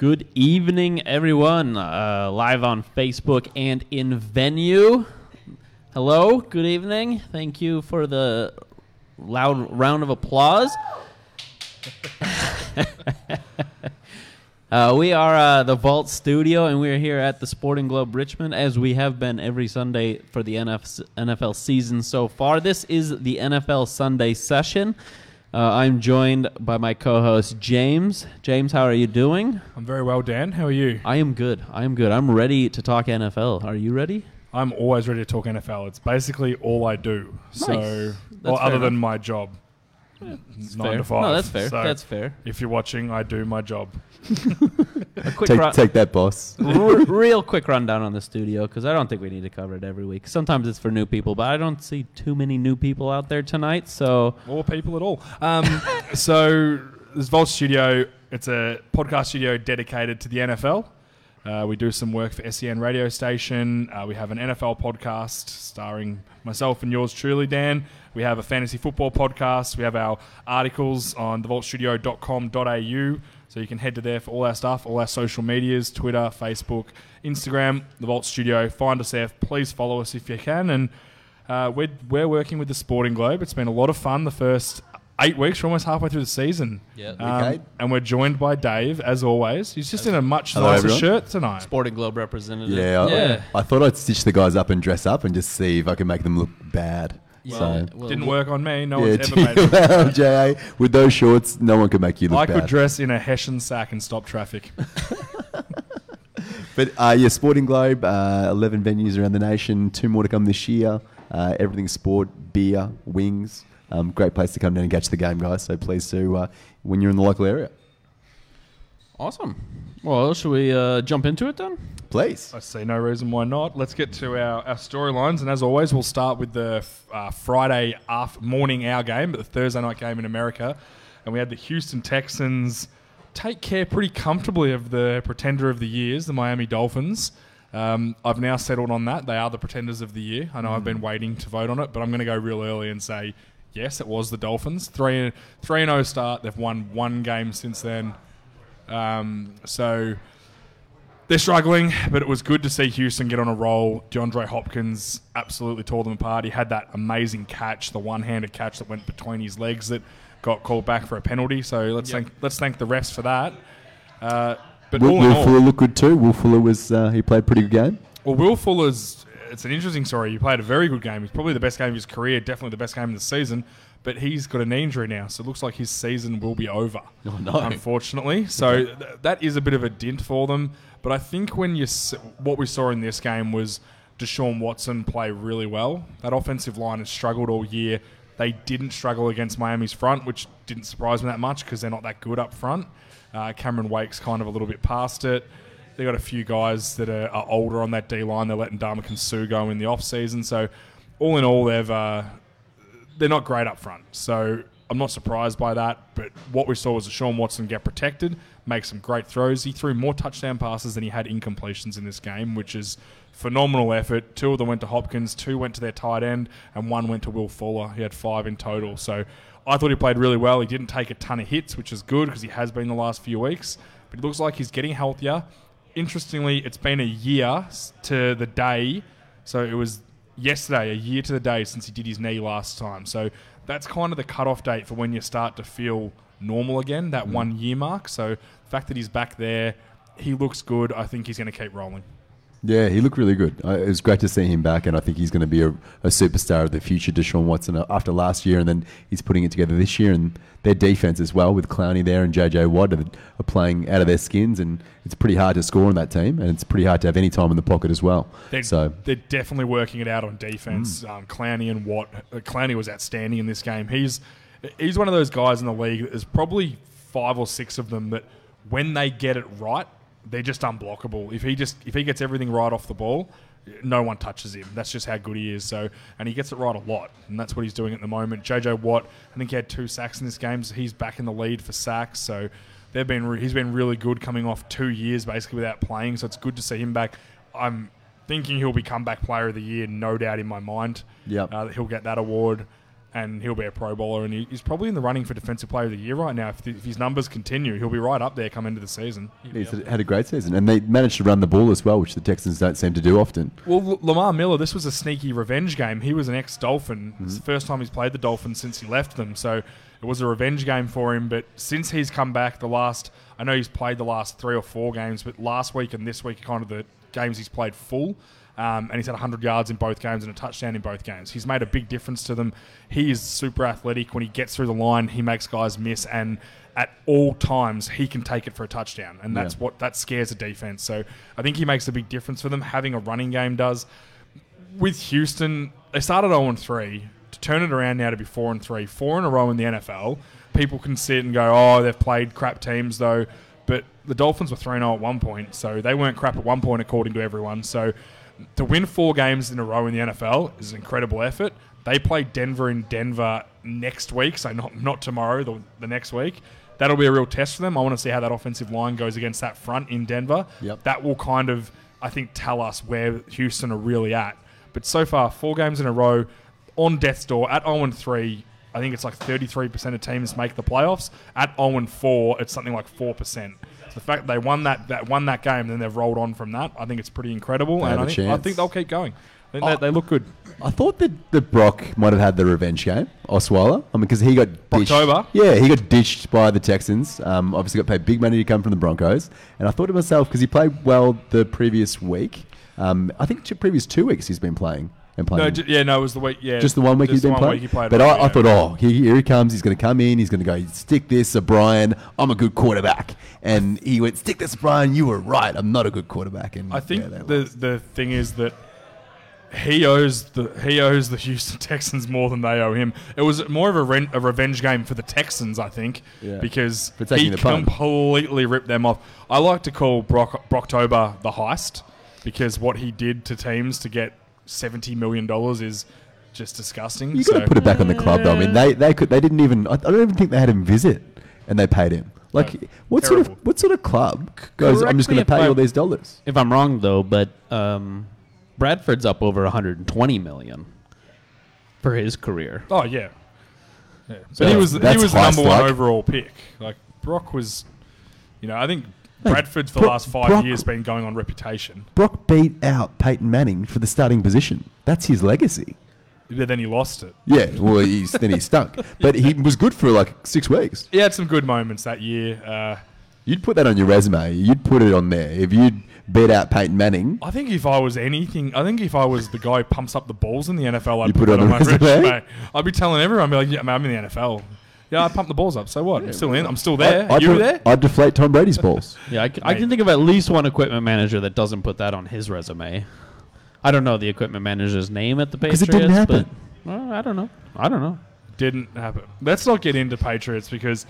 Good evening, everyone. Uh, live on Facebook and in venue. Hello, good evening. Thank you for the loud round of applause. uh, we are uh, the Vault Studio, and we're here at the Sporting Globe Richmond, as we have been every Sunday for the NF- NFL season so far. This is the NFL Sunday session. Uh, I'm joined by my co-host James. James, how are you doing? I'm very well, Dan. How are you? I am good. I am good. I'm ready to talk NFL. Are you ready? I'm always ready to talk NFL. It's basically all I do. Nice. So, well, other than my job, It's nine fair. to five. No, that's fair. So that's fair. If you're watching, I do my job. A quick Take, run- take that, boss. r- real quick rundown on the studio because I don't think we need to cover it every week. Sometimes it's for new people, but I don't see too many new people out there tonight. So Or people at all. Um, so, this Vault Studio, it's a podcast studio dedicated to the NFL. Uh, we do some work for SEN radio station. Uh, we have an NFL podcast starring myself and yours truly, Dan. We have a fantasy football podcast. We have our articles on thevaultstudio.com.au. So you can head to there for all our stuff, all our social medias, Twitter, Facebook, Instagram, The Vault Studio. Find us there. Please follow us if you can. And uh, we're, we're working with the Sporting Globe. It's been a lot of fun the first eight weeks. We're almost halfway through the season. Yeah. Um, Okay. and we're joined by Dave, as always. He's just in a much Hello, nicer everyone. shirt tonight. Sporting Globe representative. Yeah, I, yeah. I thought I'd stitch the guys up and dress up and just see if I can make them look bad. Yeah, so, well, Didn't work on me. No yeah, one's ever made it. well, JA, with those shorts, no one could make you look I bad. could dress in a Hessian sack and stop traffic. but uh, yeah, Sporting Globe, uh, 11 venues around the nation, two more to come this year. Uh, everything sport, beer, wings. Um, great place to come down and catch the game, guys. So please do uh, when you're in the local area. Awesome. Well, should we uh, jump into it then? Please. I see no reason why not. Let's get to our, our storylines. And as always, we'll start with the uh, Friday af- morning our game, but the Thursday night game in America. And we had the Houston Texans take care pretty comfortably of the pretender of the years, the Miami Dolphins. Um, I've now settled on that. They are the pretenders of the year. I know I've been waiting to vote on it, but I'm going to go real early and say yes, it was the Dolphins. Three three and zero start. They've won one game since then. Um, so they're struggling, but it was good to see Houston get on a roll. DeAndre Hopkins absolutely tore them apart. He had that amazing catch, the one-handed catch that went between his legs that got called back for a penalty. So let's Yep. thank let's thank the refs for that. Uh, but Will, all in Will all, Fuller looked good too. Will Fuller was uh, he played a pretty good game. well, Will Fuller's it's an interesting story. He played a very good game. He's probably the best game of his career, definitely the best game of the season. But he's got an injury now, so it looks like his season will be over. Oh, no. Unfortunately, so th- that is a bit of a dint for them. But I think when you s- what we saw in this game was Deshaun Watson play really well. That offensive line has struggled all year. They didn't struggle against Miami's front, which didn't surprise me that much because they're not that good up front. Uh, Cameron Wake's kind of a little bit past it. They got a few guys that are, are older on that D line. They're letting Ndamukong Suh go in the off season. So all in all, they've uh, they're not great up front. So I'm not surprised by that. But what we saw was Deshaun Watson get protected, make some great throws. He threw more touchdown passes than he had incompletions in this game, which is phenomenal effort. Two of them went to Hopkins, two went to their tight end, and one went to Will Fuller. He had five in total. So I thought he played really well. He didn't take a ton of hits, which is good because he has been the last few weeks. But it looks like he's getting healthier. Interestingly, it's been a year to the day. So it was yesterday, a year to the day since he did his knee last time. So that's kind of the cutoff date for when you start to feel normal again, that mm. one year mark. So the fact that he's back there, he looks good. I think he's going to keep rolling. Yeah, he looked really good. Uh, it was great to see him back, and I think he's going to be a, a superstar of the future, Deshaun Watson, uh, after last year, and then he's putting it together this year. And their defense as well, with Clowney there and JJ Watt, are, are playing out of their skins, and it's pretty hard to score on that team, and it's pretty hard to have any time in the pocket as well. They're, So they're definitely working it out on defense. Um, Clowney and Watt. Uh, Clowney was outstanding in this game. He's he's one of those guys in the league. that There's probably five or six of them that when they get it right, they're just unblockable. If he just if he gets everything right off the ball, no one touches him. That's just how good he is. So and he gets it right a lot, and that's what he's doing at the moment. JJ Watt, I think he had two sacks in this game, so he's back in the lead for sacks. So they've been re- he's been really good coming off two years basically without playing. So it's good to see him back. I'm thinking he'll be comeback player of the year, no doubt in my mind. Yep. uh, that he'll get that award. And he'll be a Pro Bowler, and he's probably in the running for Defensive Player of the Year right now. If, the, if his numbers continue, he'll be right up there come into the season. He's had a great season, and they managed to run the ball as well, which the Texans don't seem to do often. Well, L- Lamar Miller, this was a sneaky revenge game. He was an ex-Dolphin. Mm-hmm. It's the first time he's played the Dolphins since he left them, so it was a revenge game for him. But since he's come back, the last I know he's played the last three or four games, but last week and this week are kind of the games he's played full. Um, and he's had 100 yards in both games and a touchdown in both games. He's made a big difference to them. He is super athletic. When he gets through the line, he makes guys miss, and at all times he can take it for a touchdown, and that's Yeah. what that scares the defense. So I think he makes a big difference for them. Having a running game does with Houston, they started 0 3 to turn it around now to be 4 and 3, four in a row in the NFL. People can sit and go, oh, they've played crap teams though. But the Dolphins were 3 0 at one point, so they weren't crap at one point according to everyone. So to win four games in a row in the NFL is an incredible effort. They play Denver in Denver next week, so not not tomorrow, the, the next week. That'll be a real test for them. I want to see how that offensive line goes against that front in Denver. Yep. That will kind of, I think, tell us where Houston are really at. But so far, four games in a row on death's door at 0 3. I think it's like 33% of teams make the playoffs. At 0 4, it's something like 4%. So the fact that they won that, that won that game, then they've rolled on from that, I think it's pretty incredible. They and have I a think, I chance. think they'll keep going. I think Oh. they, they look good. I thought that, that Brock might have had the revenge game, Osweiler. I mean, because he got ditched. Brocktober? Yeah, he got ditched by the Texans. Um, obviously, got paid big money to come from the Broncos. And I thought to myself, because he played well the previous week, um, I think the previous two weeks he's been playing and. No, ju- yeah, no, it was the week. Yeah, just the one week he's been playing. week he played but I, I thought, oh, he, here he comes. He's going to come in. He's going to go, stick this, uh, O'Brien. I'm a good quarterback. And he went, stick this, O'Brien. You were right. I'm not a good quarterback. And I think yeah, the lost. the thing is that he owes the he owes the Houston Texans more than they owe him. It was more of a, ren- a revenge game for the Texans, I think, Yeah. because he completely ripped them off. I like to call Brock Brocktober the heist because what he did to teams to get seventy million dollars is just disgusting. You got to So- put it back on the club, though. I mean, they they could they didn't even. I I don't even think they had him visit, and they paid him. Like, No, what sort of what sort of club goes? Correct I'm just going to pay I'm- all these dollars. If I'm wrong though, but um, Bradford's up over 120 million for his career. Oh yeah. yeah. So But he was he was the high number one overall pick. Like Brock was, you know, I think Bradford for the Brock- last five Brock- years been going on reputation. Brock beat out Peyton Manning for the starting position. That's his legacy. But then he lost it. Yeah, well, he's then he stunk, but he was good for like six weeks. He had some good moments that year. Uh, You'd put that on your resume. You'd put it on there if you'd beat out Peyton Manning. I think if I was anything, I think if I was the guy who pumps up the balls in the NFL, I'd You put, it on my resume? resume. I'd be telling everyone, I'd be like, yeah, man, I'm in the NFL. Yeah, I pump the balls up. So what? I'm still in. I'm still there. I'd, you de- there? I'd deflate Tom Brady's balls. Yeah, I, c- I can think of at least one equipment manager that doesn't put that on his resume. I don't know the equipment manager's name at the Patriots, it didn't happen. but well, I don't know. I don't know. Didn't happen. Let's not get into Patriots because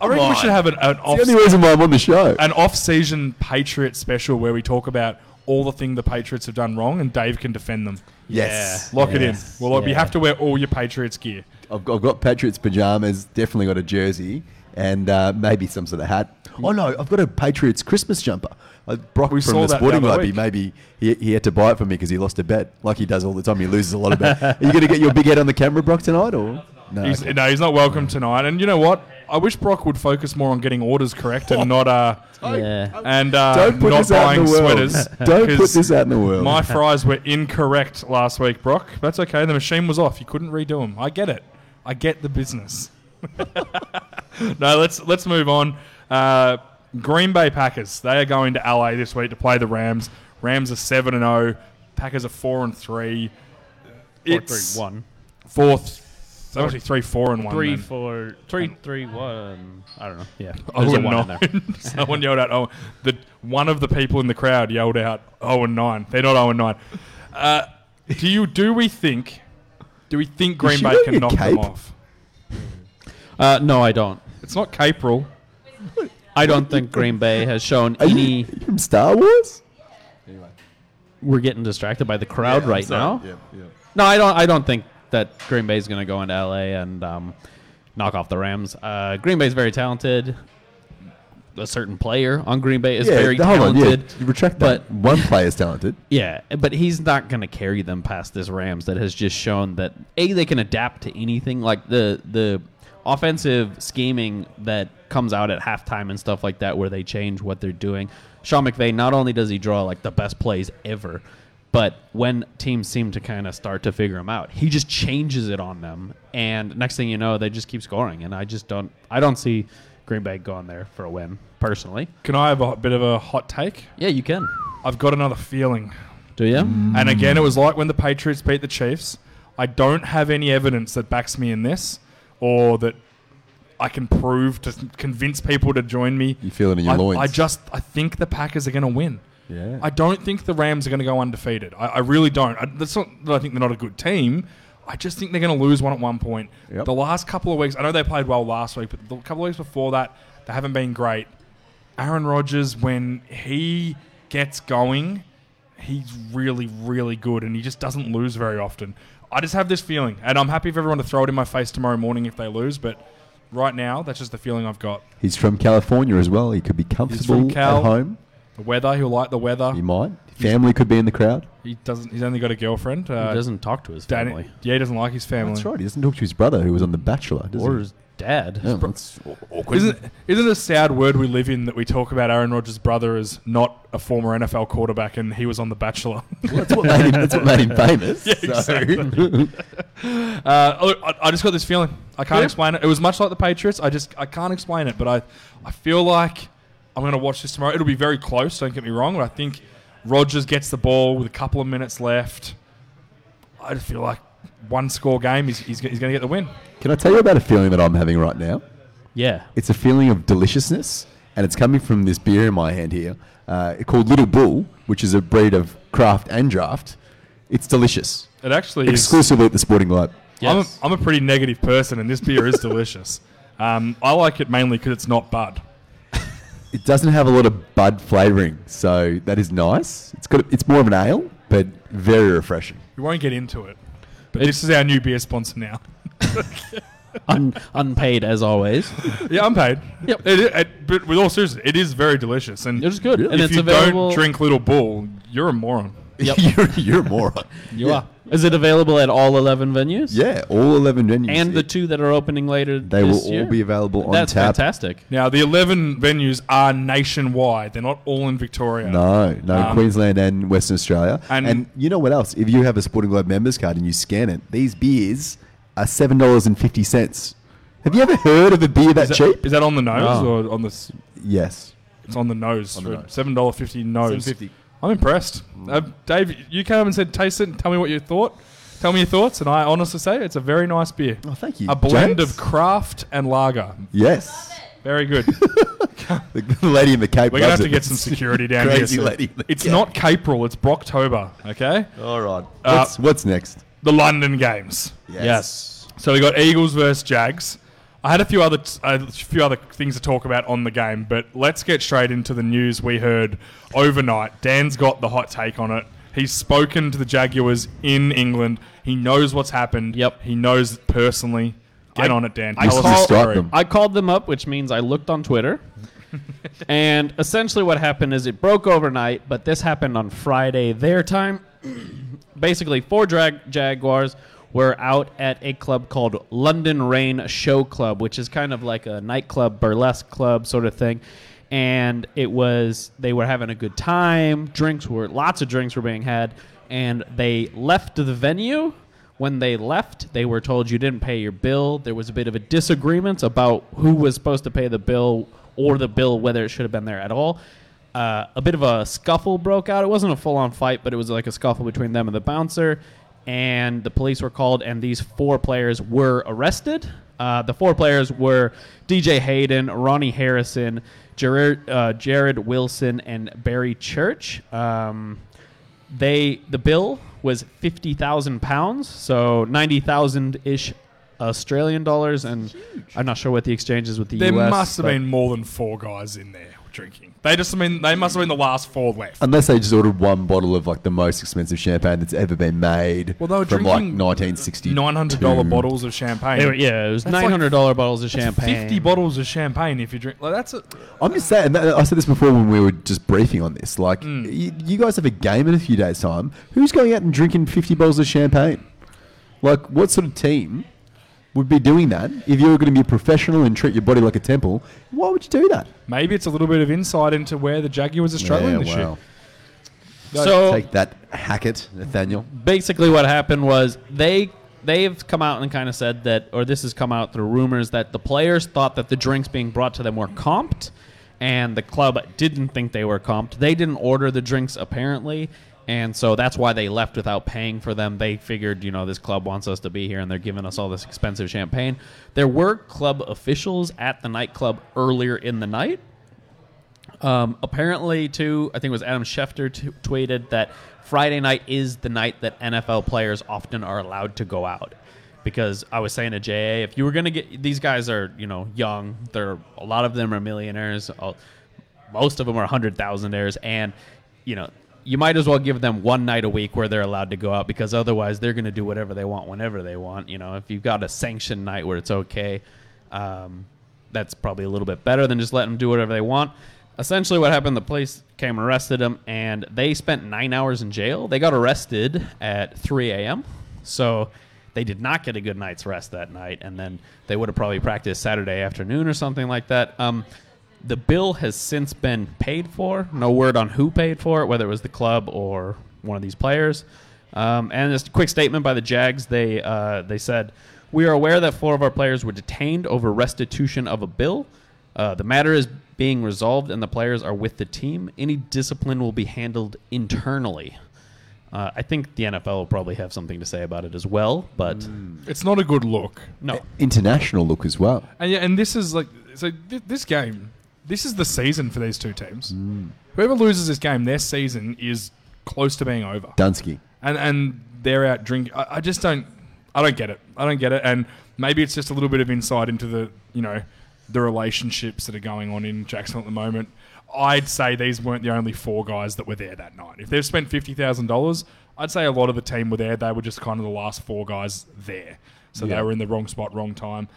I reckon we should have an, an off the only reason why I'm on the show. an off-season Patriot special where we talk about all the thing the Patriots have done wrong, and Dave can defend them. yes, Lock it in. Yes. Well, you Yeah. have to wear all your Patriots gear. I've, I've got Patriots pajamas, definitely got a jersey, and uh, maybe some sort of hat. Oh no, I've got a Patriots Christmas jumper. Uh, Brock We from saw the Sporting other Lobby, maybe he, he had to buy it for me because he lost a bet, like he does all the time. He loses a lot of bet. Are you going to get your big head on the camera, Brock, tonight, or no? He's, okay. No, he's not welcome tonight. And you know what? I wish Brock would focus more on getting orders correct and not uh Yeah. and uh, Don't put not this out in buying the world. sweaters. Don't put 'cause this out in the world. My fries were incorrect last week, Brock. That's okay. The machine was off. You couldn't redo them. I get it. I get the business. no, let's let's move on. Uh, Green Bay Packers. They are going to LA this week to play the Rams. Rams are seven and zero. Packers are four and three. Four, It's three, one. fourth. They're actually three, four, and one. Three, then. four, three, three, one. I don't know. Yeah. Oh, There's a and one in there. Someone yelled out. Oh, the one of the people in the crowd yelled out. Oh and nine. They're not oh and nine. Uh, do you? Do we think? Do we think Green Bay can a knock them off? Uh, no, I don't. It's not Capril. I don't think Green Bay has shown Are any. you from Star Wars? We're getting distracted by the crowd Yeah, right sorry. now. Yeah, yeah. No, I don't. I don't think that Green Bay is going to go into LA and um, knock off the Rams. Uh, Green Bay is very talented. a certain player on Green Bay is yeah, very hold on, talented. yeah, retract that. but- One player's talented. Yeah, but he's not going to carry them past this Rams that has just shown that a they can adapt to anything. Like the the offensive scheming that comes out at halftime and stuff like that, where they change what they're doing. Sean McVay not only does he draw like the best plays ever, but when teams seem to kind of start to figure him out, he just changes it on them, and next thing you know, they just keep scoring. And I just don't, I don't see Green Bay going there for a win personally. Can I have a bit of a hot take? Yeah, you can. I've got another feeling. Do you? And again, it was like when the Patriots beat the Chiefs. I don't have any evidence that backs me in this or that I can prove to convince people to join me. You feel it in your I, loins. I just I think the Packers are going to win. Yeah. I don't think the Rams are going to go undefeated. I, I really don't. I, that's not that I think they're not a good team. I just think they're going to lose one at one point. Yep. The last couple of weeks, I know they played well last week, but the couple of weeks before that, they haven't been great. Aaron Rodgers, when he gets going, he's really, really good, and he just doesn't lose very often. I just have this feeling, and I'm happy for everyone to throw it in my face tomorrow morning if they lose, but right now, that's just the feeling I've got. He's from California as well. He could be comfortable Cal. at home. The weather, he'll like the weather. He might. Family could be in the crowd. He doesn't. He's only got a girlfriend. Uh, he doesn't talk to his Danny- family yeah, he doesn't like his family. That's right. He doesn't talk to his brother, who was on The Bachelor, does or he? his dad. Yeah, that's awkward. Isn't isn't it a sad word we live in that we talk about Aaron Rodgers' brother as not a former NFL quarterback and he was on The Bachelor? Well, that's, what made him, that's what made him famous. Yeah, so- uh, look, I, I just got this feeling. I can't Yeah. explain it. It was much like the Patriots. I just I can't explain it, but I I feel like I'm going to watch this tomorrow. It'll be very close. Don't get me wrong, but I think Rodgers gets the ball with a couple of minutes left. I just feel like one score game. He's he's, he's going to get the win. Can I tell you about a feeling that I'm having right now? Yeah. It's a feeling of deliciousness, and it's coming from this beer in my hand here, uh, called Little Bull, which is a breed of craft and draft. It's delicious. It actually is. Exclusively at the Sporting Globe. Yes. I'm, a, I'm a pretty negative person, and this beer is delicious. Um, I like it mainly because it's not Bud. It doesn't have a lot of bud flavouring, so that is nice. It's got it's more of an ale, but very refreshing. We won't get into it, but this is our new beer sponsor now. Un- unpaid as always. Yeah, I'm paid. Yep. It, is- it, but with all seriousness, it is very delicious. And It's good. Really? And if it's you available. don't drink Little Bull, you're a moron. Yep. you're, you're a moron. You Yeah. are. Is it available at all 11 venues? Yeah, all 11 venues. And the two that are opening later they this will year? all be available on That's tap. fantastic. Now, the 11 venues are nationwide. They're not all in Victoria. No, no, Um, Queensland and Western Australia. and- And, you know what else? If you have a Sporting Globe members card and you scan it, these beers are seven dollars and fifty cents. Have you ever heard of a beer that, Is that, cheap? is that on the nose No. or on the? s- Yes. It's on the nose. On the nose. Seven dollar fifty nose. $7.50. I'm impressed. Uh, Dave, you came and said, "Taste it and tell me what you thought." Tell me your thoughts, and I honestly say it's a very nice beer. Oh, thank you. A blend James? of craft and lager. yes. Very good. The, the lady in the cape. We're gonna have loves to get some security down Crazy here. so- lady It's cape. not Capril, it's Brocktober. Okay, All right. Uh, What's, what's next? the London Games. Yes. So we got Eagles versus Jags. I had a few other a few other things to talk about on the game, but let's get straight into the news we heard overnight. Dan's got the hot take on it. He's spoken to the Jaguars in England. He knows what's happened. Yep. He knows it personally. Get I- on it, Dan. I Tell us call- the story. them. I called them up, which means I looked on Twitter. and essentially, what happened is it broke overnight, but this happened on Friday, their time. Basically, four drag- Jaguars were out at a club called London Rain Show Club, which is kind of like a nightclub, burlesque club sort of thing. And it was, they were having a good time. Drinks were, lots of drinks were being had. And they left the venue when they left, they were told you didn't pay your bill. There was a bit of a disagreement about who was supposed to pay the bill or the bill, whether it should have been there at all. Uh, a bit of a scuffle broke out. It wasn't a full on fight, but it was like a scuffle between them and the bouncer. And the police were called, and these four players were arrested. Uh, the four players were DJ Hayden, Ronnie Harrison, Jarrod, uh, Jarrod Wilson, and Barry Church. Um, they the bill was fifty thousand pounds, so ninety thousand ish Australian dollars, and I'm not sure what the exchange is with the There US. There must have been more than four guys in there. Drinking. They just, I mean, they must have been the last four left. Unless they just ordered one bottle of like the most expensive champagne that's ever been made Well, they were from like drinking 1960. Nine hundred dollar bottles of champagne. They were- yeah, it was That's like- nine hundred dollar bottles of champagne. Fifty bottles of champagne if you drink. Like that's a, I'm just saying. That, I said this before when we were just briefing on this. Like, Mm. y- you guys have a game in a few days' time. Who's going out and drinking 50 bottles of champagne? Like, what sort of team would be doing that? If you were going to be a professional and treat your body like a temple, why would you do that? maybe it's a little bit of insight into where the Jaguars are struggling Yeah, this wow. year. So Take that, Hackett, Nathaniel. basically what happened was they they've come out and kind of said that or this has come out through rumors that the players thought that the drinks being brought to them were comped and the club didn't think they were comped they didn't order the drinks apparently and so that's why they left without paying for them. They figured you know this club wants us to be here and they're giving us all this expensive champagne. There were club officials at the nightclub earlier in the night. Um, apparently, too, I think it was Adam Schefter t- tweeted that Friday night is the night that NFL players often are allowed to go out. Because I was saying to JA, if you were going to get these guys are you know young, they're a lot of them are millionaires, uh, most of them are hundred thousandaires, and you know you might as well give them one night a week where they're allowed to go out because otherwise they're going to do whatever they want whenever they want. You know, if you've got a sanctioned night where it's okay, um, that's probably a little bit better than just letting them do whatever they want. Essentially, what happened? The police came and arrested them, and they spent nine hours in jail. They got arrested at 3 a.m. So they did not get a good night's rest that night, and then they would have probably practiced Saturday afternoon or something like that. Um, the bill has since been paid for. No word on who paid for it, whether it was the club or one of these players. Um, and just a quick statement by the Jags. They uh, they said, "We are aware that four of our players were detained over restitution of a bill. Uh, the matter is being resolved, and the players are with the team. Any discipline will be handled internally." Uh, I think the NFL will probably have something to say about it as well, but It's not a good look. no. International look as well. And yeah, and this is like so. Th- this game, this is the season for these two teams. Mm. Whoever loses this game, their season is close to being over. Dunsky. and and they're out drinking. I, I just don't. I don't get it. I don't get it. And maybe it's just a little bit of insight into the you know the relationships that are going on in Jacksonville at the moment. I'd say these weren't the only four guys that were there that night. If they've spent fifty thousand dollars, I'd say a lot of the team were there. They were just kind of the last four guys there, so Yeah. they were in the wrong spot, wrong time.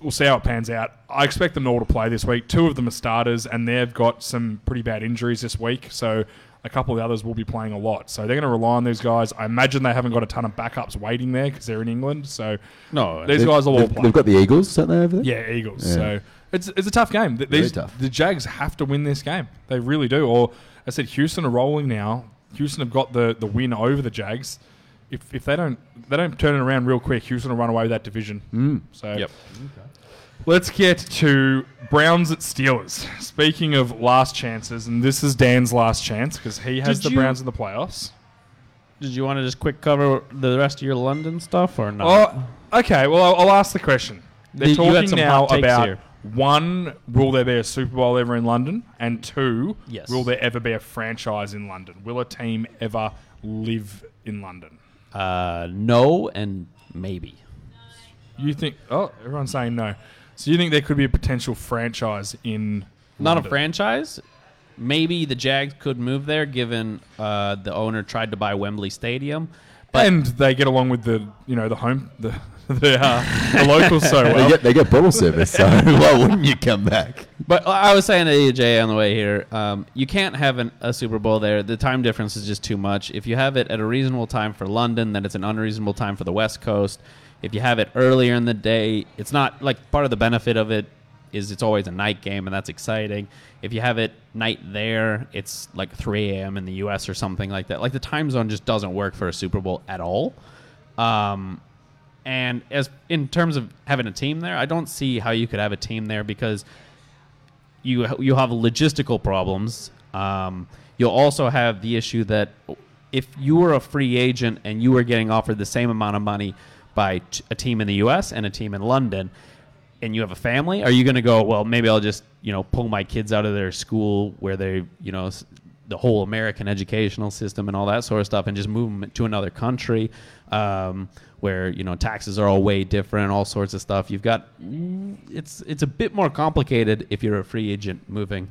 We'll see how it pans out. I expect them all to play this week. Two of them are starters, and they've got some pretty bad injuries this week. So a couple of the others will be playing a lot. So they're going to rely on these guys. I imagine they haven't got a ton of backups waiting there because they're in England. So No, these guys will all they've, play. they've got the Eagles, don't they, over there? yeah, Eagles. Yeah. So it's it's a tough game. Th- Very tough. the Jags have to win this game. They really do. Or I said, Houston are rolling now. Houston have got the, the win over the Jags. If, if they don't they don't turn it around real quick, Houston will run away with that division. Mm. So Yep. Let's get to Browns at Steelers. Speaking of last chances, and this is Dan's last chance because he has Did the you- Browns in the playoffs. Did you want to just quick cover the rest of your London stuff or not? Oh, okay. Well, I'll, I'll ask the question. They're You- you talking now about here. one: Will there be a Super Bowl ever in London? And two: Yes. Will there ever be a franchise in London? Will a team ever live in London? Uh, no and maybe. You think? Oh, everyone's saying no. So you think there could be a potential franchise in? Not a franchise. Maybe the Jags could move there, given uh, the owner tried to buy Wembley Stadium. But and they get along with the you know the home the the, uh, the locals so They well. get they get bottle service, so why wouldn't you come back? But I was saying to EJ on the way here, um, you can't have an, a Super Bowl there. The time difference is just too much. If you have it at a reasonable time for London, then it's an unreasonable time for the West Coast. If you have it earlier in the day, it's not like part of the benefit of it is it's always a night game and that's exciting. If you have it night there, it's like 3 a.m. in the U.S. or something like that. Like the time zone just doesn't work for a Super Bowl at all. Um, and as in terms of having a team there, I don't see how you could have a team there because you you have logistical problems. Um, you'll also have the issue that if you were a free agent and you were getting offered the same amount of money by t- a team in the U.S. and a team in London, and you have a family, are you going to go? Well, maybe I'll just you know pull my kids out of their school where they you know the whole American educational system and all that sort of stuff, and just move them to another country um, where you know taxes are all way different, all sorts of stuff. You've got it's it's a bit more complicated if you're a free agent moving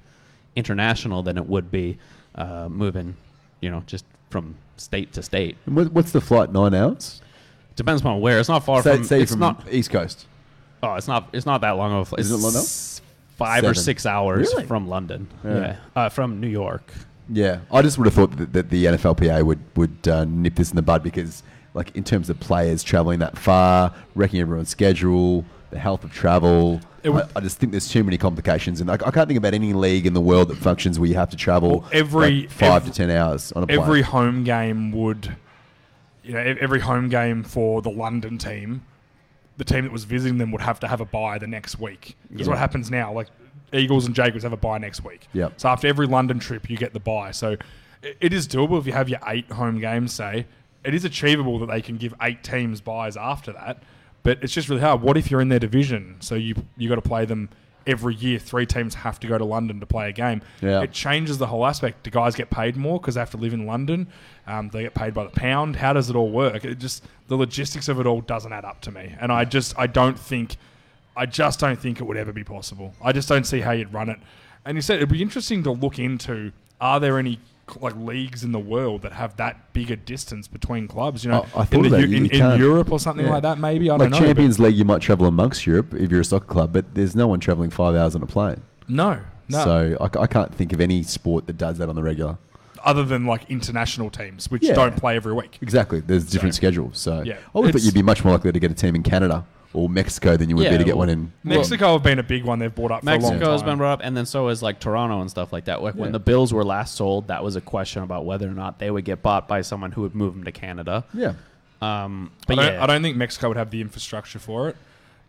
international than it would be uh, moving, you know, just from state to state. What, what's the flight? Nine hours? Depends on where. It's not far say from. say it's from not. East Coast. Oh, it's not. It's not that long of a flight. Is it It's long enough? s- Five or six hours Really? from London. Yeah. Yeah, Uh, from New York. Yeah, I just would have thought that, that the NFLPA would would uh, nip this in the bud because, like, in terms of players traveling that far, wrecking everyone's schedule, the health of travel. Would- I, I just think there's too many complications, and I, I can't think about any league in the world that functions where you have to travel Well, every- like, five every- to ten hours on a plane. every home game would, you know, every home game for the London team, the team that was visiting them would have to have a bye the next week. That's Yeah. what happens now. Like Eagles and Jaguars have a bye next week. Yep. So after every London trip, you get the bye. So it is doable if you have your eight home games. Say it is achievable that they can give eight teams byes after that. But it's just really hard. What if you're in their division? So you you got to play them every year. Three teams have to go to London to play a game. Yeah. It changes the whole aspect. Do guys get paid more because they have to live in London? Um, they get paid by the pound. How does it all work? It just the logistics of it all doesn't add up to me, and I just I don't think I just don't think it would ever be possible. I just don't see how you'd run it. And you said it'd be interesting to look into: are there any like leagues in the world that have that big a distance between clubs? You know, I- I in, thought the, Eu- it. You in, in Europe or something Yeah. like that. Maybe I like don't know. Champions League, you might travel amongst Europe if you're a soccer club, but there's no one traveling five hours on a plane. No, no. So I can't think of any sport that does that on the regular. Other than like international teams, which Yeah. don't play every week. Exactly. There's different So- schedules. So Yeah. I would have thought you'd be much more likely to get a team in Canada or Mexico than you would be Yeah, to get well, one in. Mexico have been a big one they've brought up for a long Mexico has been brought up, and then so is like Toronto and stuff like that. Like when the Bills were last sold, that was a question about whether or not they would get bought by someone who would move them to Canada. Yeah. Um, I but don't, yeah, I don't think Mexico would have the infrastructure for it.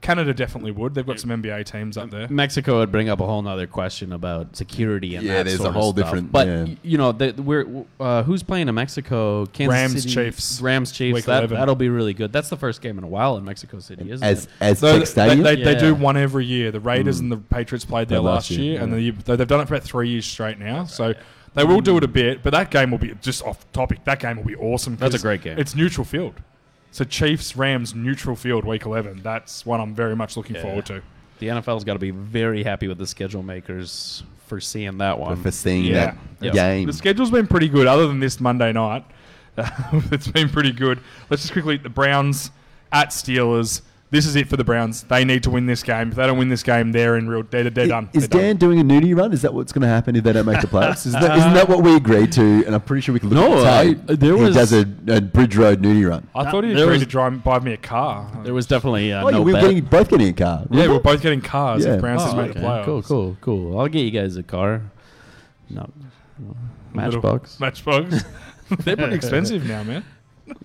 Canada definitely would. They've got some NBA teams up there. Mexico would bring up a whole nother question about security and Yeah, that there's a sort of whole stuff. different- But yeah. y- you know, the, we're uh, who's playing in Mexico? Kansas Rams, City, Chiefs. Rams Chiefs. Week That 11. that'll be really good. That's the first game in a while in Mexico City, isn't As it? as So Tech they, Stadium. they, they Yeah. do one every year. The Raiders Mm. and the Patriots played there Played last last year, year, and yeah. they, they've done it for about three years straight now. So they will do it a bit, but that game will be just off topic. That game will be awesome. That's a 'cause great game. It's neutral field. So Chiefs Rams neutral field week eleven. That's what I'm very much looking Yeah. forward to. The NFL's got to be very happy with the schedule makers for seeing that one. for seeing Yeah. that Yeah. game. The schedule's been pretty good, other than this Monday night. it's been pretty good. Let's just quickly the Browns at Steelers. This is it for the Browns. They need to win this game. If they don't win this game, they're in real. They're, they're done. Is They're Dan done. doing a nudie run? Is that what's going to happen if they don't make the playoffs? Isn't that, isn't that what we agreed to? And I'm pretty sure we can look No, at the tape. I- there he was- does a, a Bridge Road nudie run. I thought he There agreed was- to drive, buy me a car. there was definitely uh, oh, no we were getting, both getting a car. yeah, we're both getting cars Yeah. if Browns Oh, has made the playoffs. Cool, cool, cool. I'll get you guys a car. No, Matchbox. Matchbox. they're pretty expensive now, man.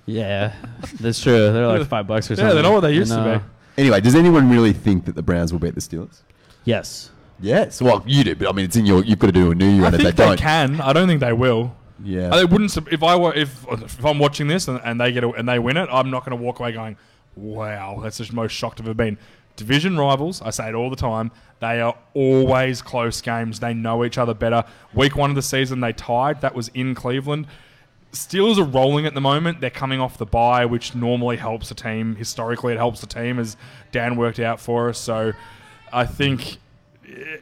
Yeah, that's true. They're like five bucks or something. Yeah, they're not what they used I to be. Anyway, does anyone really think that the Browns will beat the Steelers? Yes. Yes. Well, you do, but I mean, it's in your. You've got to do a nudie I run if think they they don't. can. I don't think they will. Yeah. I wouldn't. sup- If I were, if if I'm watching this and, and they get a, and they win it, I'm not going to walk away going, "Wow, that's the most shocked I've ever been." Division rivals, I say it all the time. They are always close games. They know each other better. Week one of the season, they tied. That was in Cleveland. Steelers are rolling at the moment. They're coming off the bye, which normally helps a team. Historically, it helps the team, as Dan worked out for us. So, I think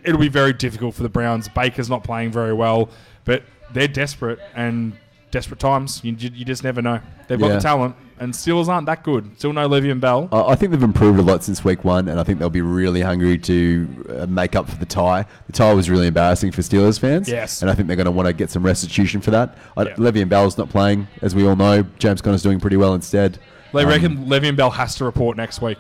it'll be very difficult for the Browns. Baker's not playing very well, but they're desperate and desperate times. You, you just never know. They've got Yeah. the talent, and Steelers aren't that good. Still no Le'Veon Bell. I think they've improved a lot since week one, and I think they'll be really hungry to uh, make up for the tie. The tie was really embarrassing for Steelers fans. Yes. And I think they're going to want to get some restitution for that. Yeah. Le'Veon Bell's not playing, as we all know. James Conner's doing pretty well instead. They Um, reckon Le'Veon Bell has to report next week.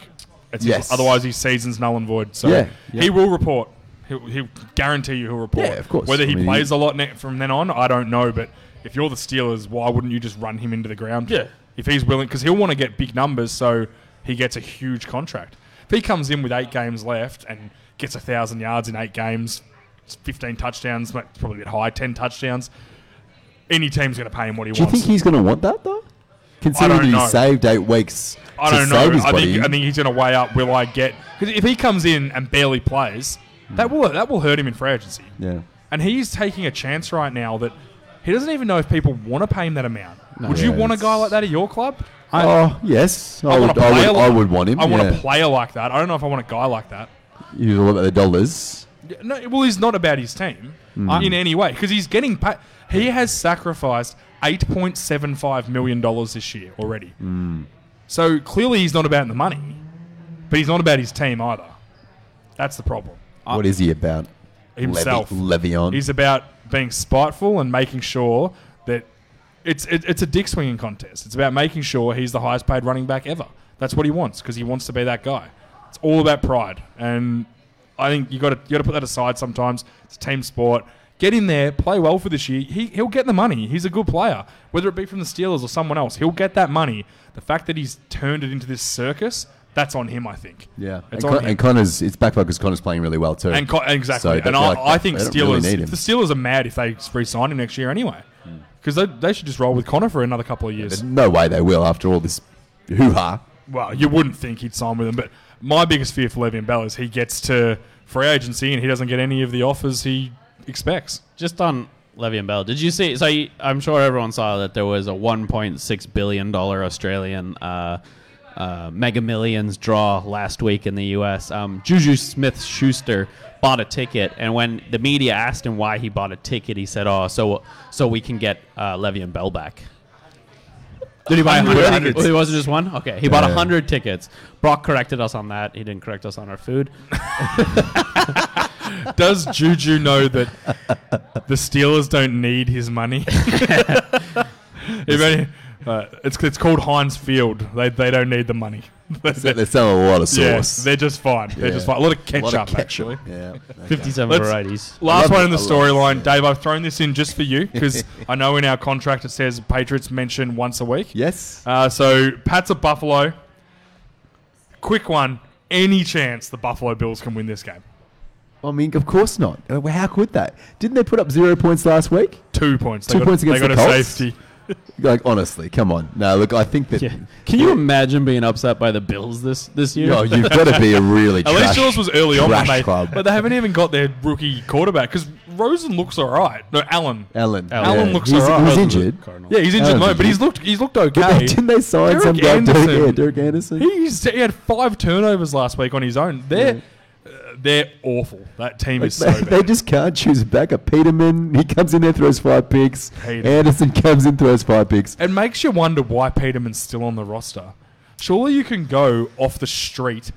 It's his- Yes. otherwise, his season's null and void. So Yeah, yeah. he will report. He'll, he'll guarantee you he'll report. Yeah, of course. Whether he I mean, plays a lot ne- from then on, I don't know. But if you're the Steelers, why wouldn't you just run him into the ground? Yeah. If he's willing, because he'll want to get big numbers, so he gets a huge contract. If he comes in with eight games left and gets a thousand yards in eight games, 15 touchdowns, probably a bit high, 10 touchdowns. Any team's going to pay him what he wants. Do you think he's going to want that, though? Considering don't he know. saved eight weeks I to don't save know. his I body. think I think he's going to weigh up. Will I get? Because if he comes in and barely plays, that hmm. will that will hurt him in free agency. yeah. And he's taking a chance right now that he doesn't even know if people want to pay him that amount. No. would you want a guy like that at your club? oh, yes. I, I would, I, would, like- I would want him. I want yeah. a player like that. I don't know if I want a guy like that. You're all about the dollars. No, well, he's not about his team Mm. in any way because he's getting paid. He has sacrificed eight point seven five million dollars this year already. Mm. So clearly, he's not about the money, but he's not about his team either. That's the problem. what is he about? Himself, Levy, Le'Veon. he's about being spiteful and making sure that it's it, it's a dick swinging contest. It's about making sure he's the highest paid running back ever. That's what he wants because he wants to be that guy. It's all about pride, and I think you got to you got to put that aside sometimes. It's a team sport. Get in there, play well for this year. He he'll get the money. He's a good player, whether it be from the Steelers or someone else. He'll get that money. The fact that he's turned it into this circus, that's on him. I think. yeah, it's and, on Con- him. and Conner's it's back because Conner's playing really well too. And co- exactly, So and I, like- I think they don't really Steelers. need him. the Steelers are mad if they re-sign him next year anyway, Hmm. because they, they should just roll with Conner for another couple of years. There's no way they will after all this hoo ha. Well, you wouldn't think he'd sign with them, but my biggest fear for Le'Veon Bell is he gets to free agency and he doesn't get any of the offers he expects. Just on Le'Veon Bell, did you see? So you, I'm sure everyone saw that there was a 1.6 billion dollar Australian uh, uh, Mega Millions draw last week in the U.S. Um, Juju Smith Schuster bought a ticket, and when the media asked him why he bought a ticket, he said, "Oh, so so we can get uh, and Bell back." Did he buy a 100 hundred? tickets. It wasn't just one. Okay, he bought a Yeah. hundred tickets. Brock corrected us on that. He didn't correct us on our food. Does Juju know that the Steelers don't need his money? If any- uh, it's it's called Heinz Field. They they don't need the money. They're selling a lot of sauce. yeah, sauce. they're just fine. They're Yeah. just fine. A lot of ketchup, lot of actually. ketchup. Yeah. okay. Fifty-seven Let's- varieties. Last one it. in the I love storyline, it. Dave. I've thrown this in just for you because I know in our contract it says Patriots mention once a week. Yes. Uh, so Pats at Buffalo. Quick one. Any chance the Buffalo Bills can win this game? I mean, of course not. Uh, How could that? Didn't they put up zero points last week? Two points. They Two got, points they against got the a Colts? safety. Like, honestly, come on. No, look, I think that. Yeah. Can you imagine being upset by the Bills this this year? No, you've got to be a really At least trash, yours was early on, trash mate. club. But they haven't even got their rookie quarterback because Rosen looks all right. No, Allen. Allen. Allen yeah. looks he's, alright. He's injured. Cardinals. Yeah, he's injured, Allen's no, but he's looked he's looked But okay. they, didn't they sign Derek some guy, Derek, Anderson. yeah, Derek Anderson? He's, he had five turnovers last week on his own. They're uh, they're awful. That team Like, is so they, they just can't choose a backup. Peterman, he comes in there, throws five picks. Peterman. Anderson comes in, throws five picks. It makes you wonder why Peterman's still on the roster. Surely you can go off the street,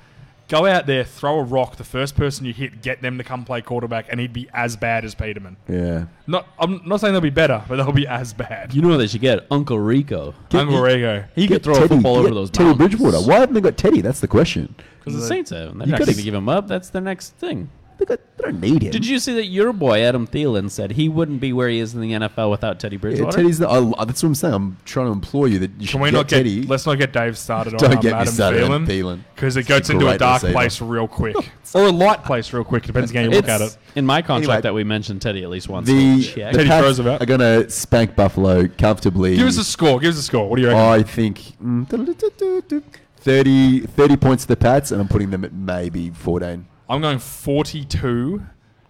go out there, throw a rock, the first person you hit, get them to come play quarterback, and he'd be as bad as Peterman. Yeah. Not, I'm not saying they'll be better, but they'll be as bad. You know what they should get Uncle Rico. Uncle Rico. He could Get throw Teddy, a football get over those Teddy mountains. Bridgewater. Why haven't they got Teddy? That's the question. Because the Saints have. him. They're You not gotta going to give him up. That's their next thing. They, got, they don't need him. Did you see that your boy Adam Thielen said he wouldn't be where he is in the NFL without Teddy Yeah, Bridgewater? Teddy's the, I, that's what I'm saying. I'm trying to implore you that you should Can we get not get? Teddy. Let's not get Dave started Don't on um, get me Adam started on Thielen Thielen. because it He's goes into a great dark receiver. place real quick, or a light place real quick. Depends on how you look it's at it. in my contract Anyway. that we mentioned Teddy at least once. The, so check. the Teddy Pats Roosevelt. are going to spank Buffalo comfortably. Give us a score. Give us a score. What do you reckon? I think mm, 30, 30 points to the Pats, and I'm putting them at maybe 14. I'm going 42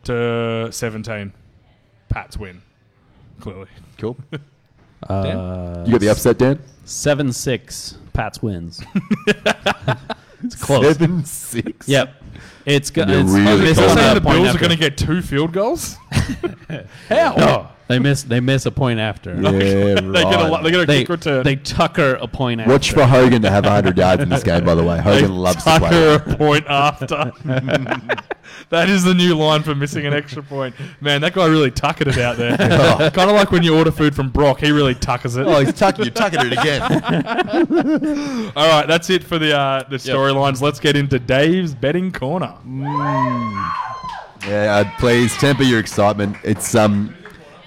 to 17. Pats win. Clearly. Cool. Uh, You got the upset, Dan? seven six. Pats wins. it's close. Seven six. Yep. It's good. You're It's really You're cold. saying the point Bills are going to get two field goals? How? No, they miss. They miss a point after. Yeah, they get a, lo- right. they get a They, kick return. they tucker a point after. Watch for Hogan to have 100 yards in this game, by the way. They Hogan loves to tucker play. a point after. that is the new line for missing an extra point. Man, that guy really tuckered it out there. kind of like when you order food from Brock, he really tuckers it. Oh, he's tucking, you're tucking it again. All right, that's it for the uh, the storylines. Let's get into Dave's betting corner. Yeah, uh, please temper your excitement. It's um,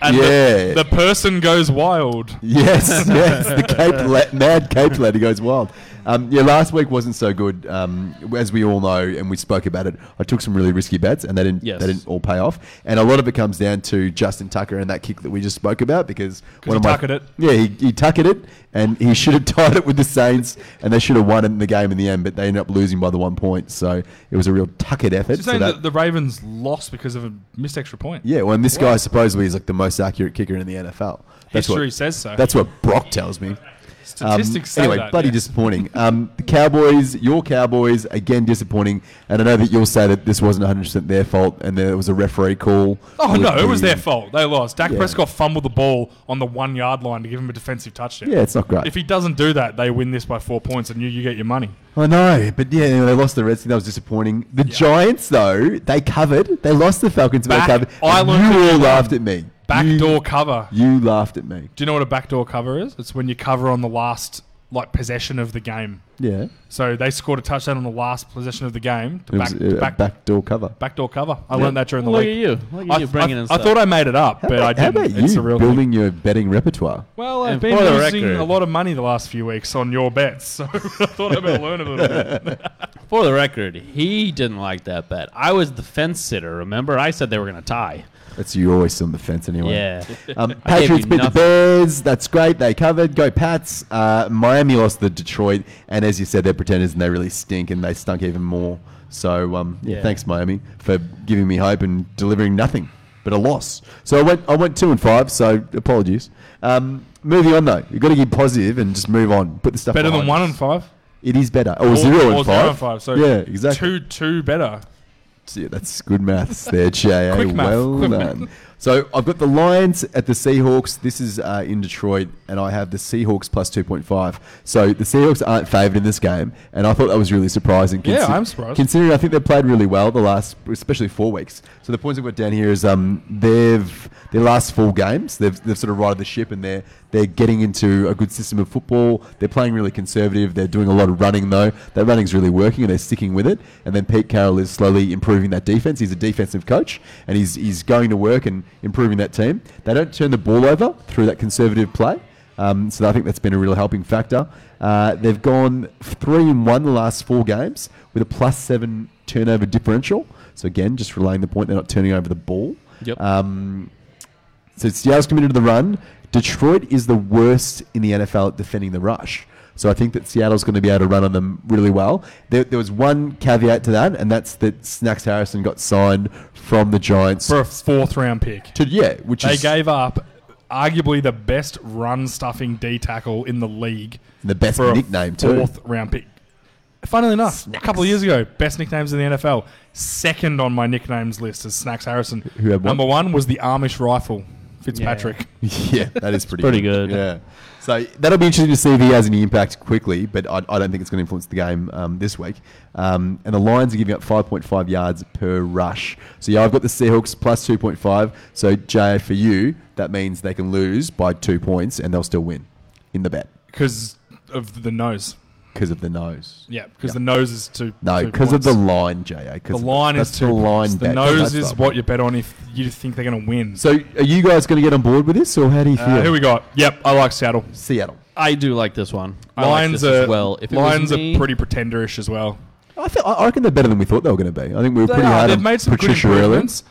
And yeah, the, the person goes wild. yes, yes. The Cape la- mad Cape lady goes wild. Um, yeah, last week wasn't so good, um, as we all know, and we spoke about it. I took some really risky bets, and they didn't. Yes. They didn't all pay off, and a lot of it comes down to Justin Tucker and that kick that we just spoke about because one he tuckered it. yeah, he, he tuckered it, and he should have tied it with the Saints, and they should have won it in the game in the end, but they ended up losing by the one point. So it was a real tuckered effort. You're So saying that- that the Ravens lost because of a missed extra point. yeah, well, and this guy supposedly is like the most accurate kicker in the NFL. That's History what, says so. That's what Brock tells me. Statistics say anyway, that, bloody yeah. disappointing. Um, the Cowboys, your Cowboys, again disappointing. And I know that you'll say that this wasn't 100% their fault and there was a referee call. Oh no, it was their fault. They lost. Dak Yeah. Prescott fumbled the ball on the one yard line to give him a defensive touchdown. Yeah, it's not great. If he doesn't do that, they win this by four points, and you, you get your money. I know, but yeah, they lost the Redskins. That was disappointing. The Yeah. Giants, though, they covered. They lost the Falcons, but they covered. I learned you all laughed um, at me. Backdoor You, cover. you laughed at me. Do you know what a backdoor cover is? It's when you cover on the last like possession of the game. Yeah, So they scored a touchdown on the last possession of the game to it back, was to a back, backdoor cover. backdoor cover. I Yeah. learned that during the Look week. at you. Look at I, you bringing I- in I stuff. thought I made it up, How but about, I didn't. about it's you a real thing. building your betting repertoire? Well, I've And been for losing record- a lot of money the last few weeks on your bets, so I thought I better learn a little bit. For the record, he didn't like that bet. I was the fence sitter. Remember, I said they were going to tie. That's you always still on the fence anyway. Yeah. Um, I gave Patriots you beat the nothing. Bears. That's great. They covered. Go Pats. Uh, Miami lost the Detroit, and as you said, they're pretenders and they really stink, and they stunk even more. So um, yeah, Yeah. thanks Miami for giving me hope and delivering nothing but a loss. So I went I went two and five. So apologies. Um, moving on though, you've got to be positive and just move on. Put the stuff Better than behind one us. and five. It is better. Or, Or- zero or and zero five. and five, so yeah, exactly. Two, two better. Yeah, that's good maths there, J.A. Quick math, well quick done. So I've got the Lions at the Seahawks. This is uh, in Detroit, and I have the Seahawks plus 2.5. So the Seahawks aren't favoured in this game, and I thought that was really surprising. Yeah, I'm surprised. Considering I think they've played really well the last, especially four weeks. So the points I've got down here is um, they've their last four games, they've, they've sort of righted the ship, and they're they're getting into a good system of football. They're playing really conservative. They're doing a lot of running though. That running's really working, and they're sticking with it. And then Pete Carroll is slowly improving that defense. He's a defensive coach, and he's he's going to work and improving that team. They don't turn the ball over through that conservative play. Um, so I think that's been a real helping factor. Uh, they've gone three and one the last four games with a plus seven turnover differential. So again, just relaying the point, they're not turning over the ball. Yep. Um, so Seattle's committed to the run. Detroit is the worst in the NFL at defending the rush. So I think that Seattle's going to be able to run on them really well. There, there was one caveat to that, and that's that Snacks Harrison got signed from the Giants. for a fourth round pick. to, yeah, which They is gave up arguably the best run stuffing D tackle in the league the best for a nickname too. fourth round pick. Funnily enough, a couple of years ago, best nicknames in the NFL. Second on my nicknames list is Snacks Harrison. Who had what? Number one was the Amish rifle, Fitzpatrick. yeah, that is pretty pretty good. Yeah. So that'll be interesting to see if he has any impact quickly, but I, I don't think it's going to influence the game um, this week. Um, and the Lions are giving up 5.5 yards per rush. So yeah, I've got the Seahawks plus 2.5. So Jay, for you, that means they can lose by two points and they'll still win in the bet because of the nose. Because of the nose. Yeah, because Yeah. the nose is two. No, because of the line, JA. Because the line is two. the line points. The bet. nose That's is what you bet on if you think they're going to win. So are you guys going to get on board with this, or how do you feel? Uh, who we got? Yep, I like Seattle. Seattle. I do like this one. I like Lions this are as well. If it was Lions me- are pretty pretenderish as well. I, feel, I reckon they're better than we thought they were going to be. I think we were They pretty are. hard They've on made some Patricia good earlier. improvements.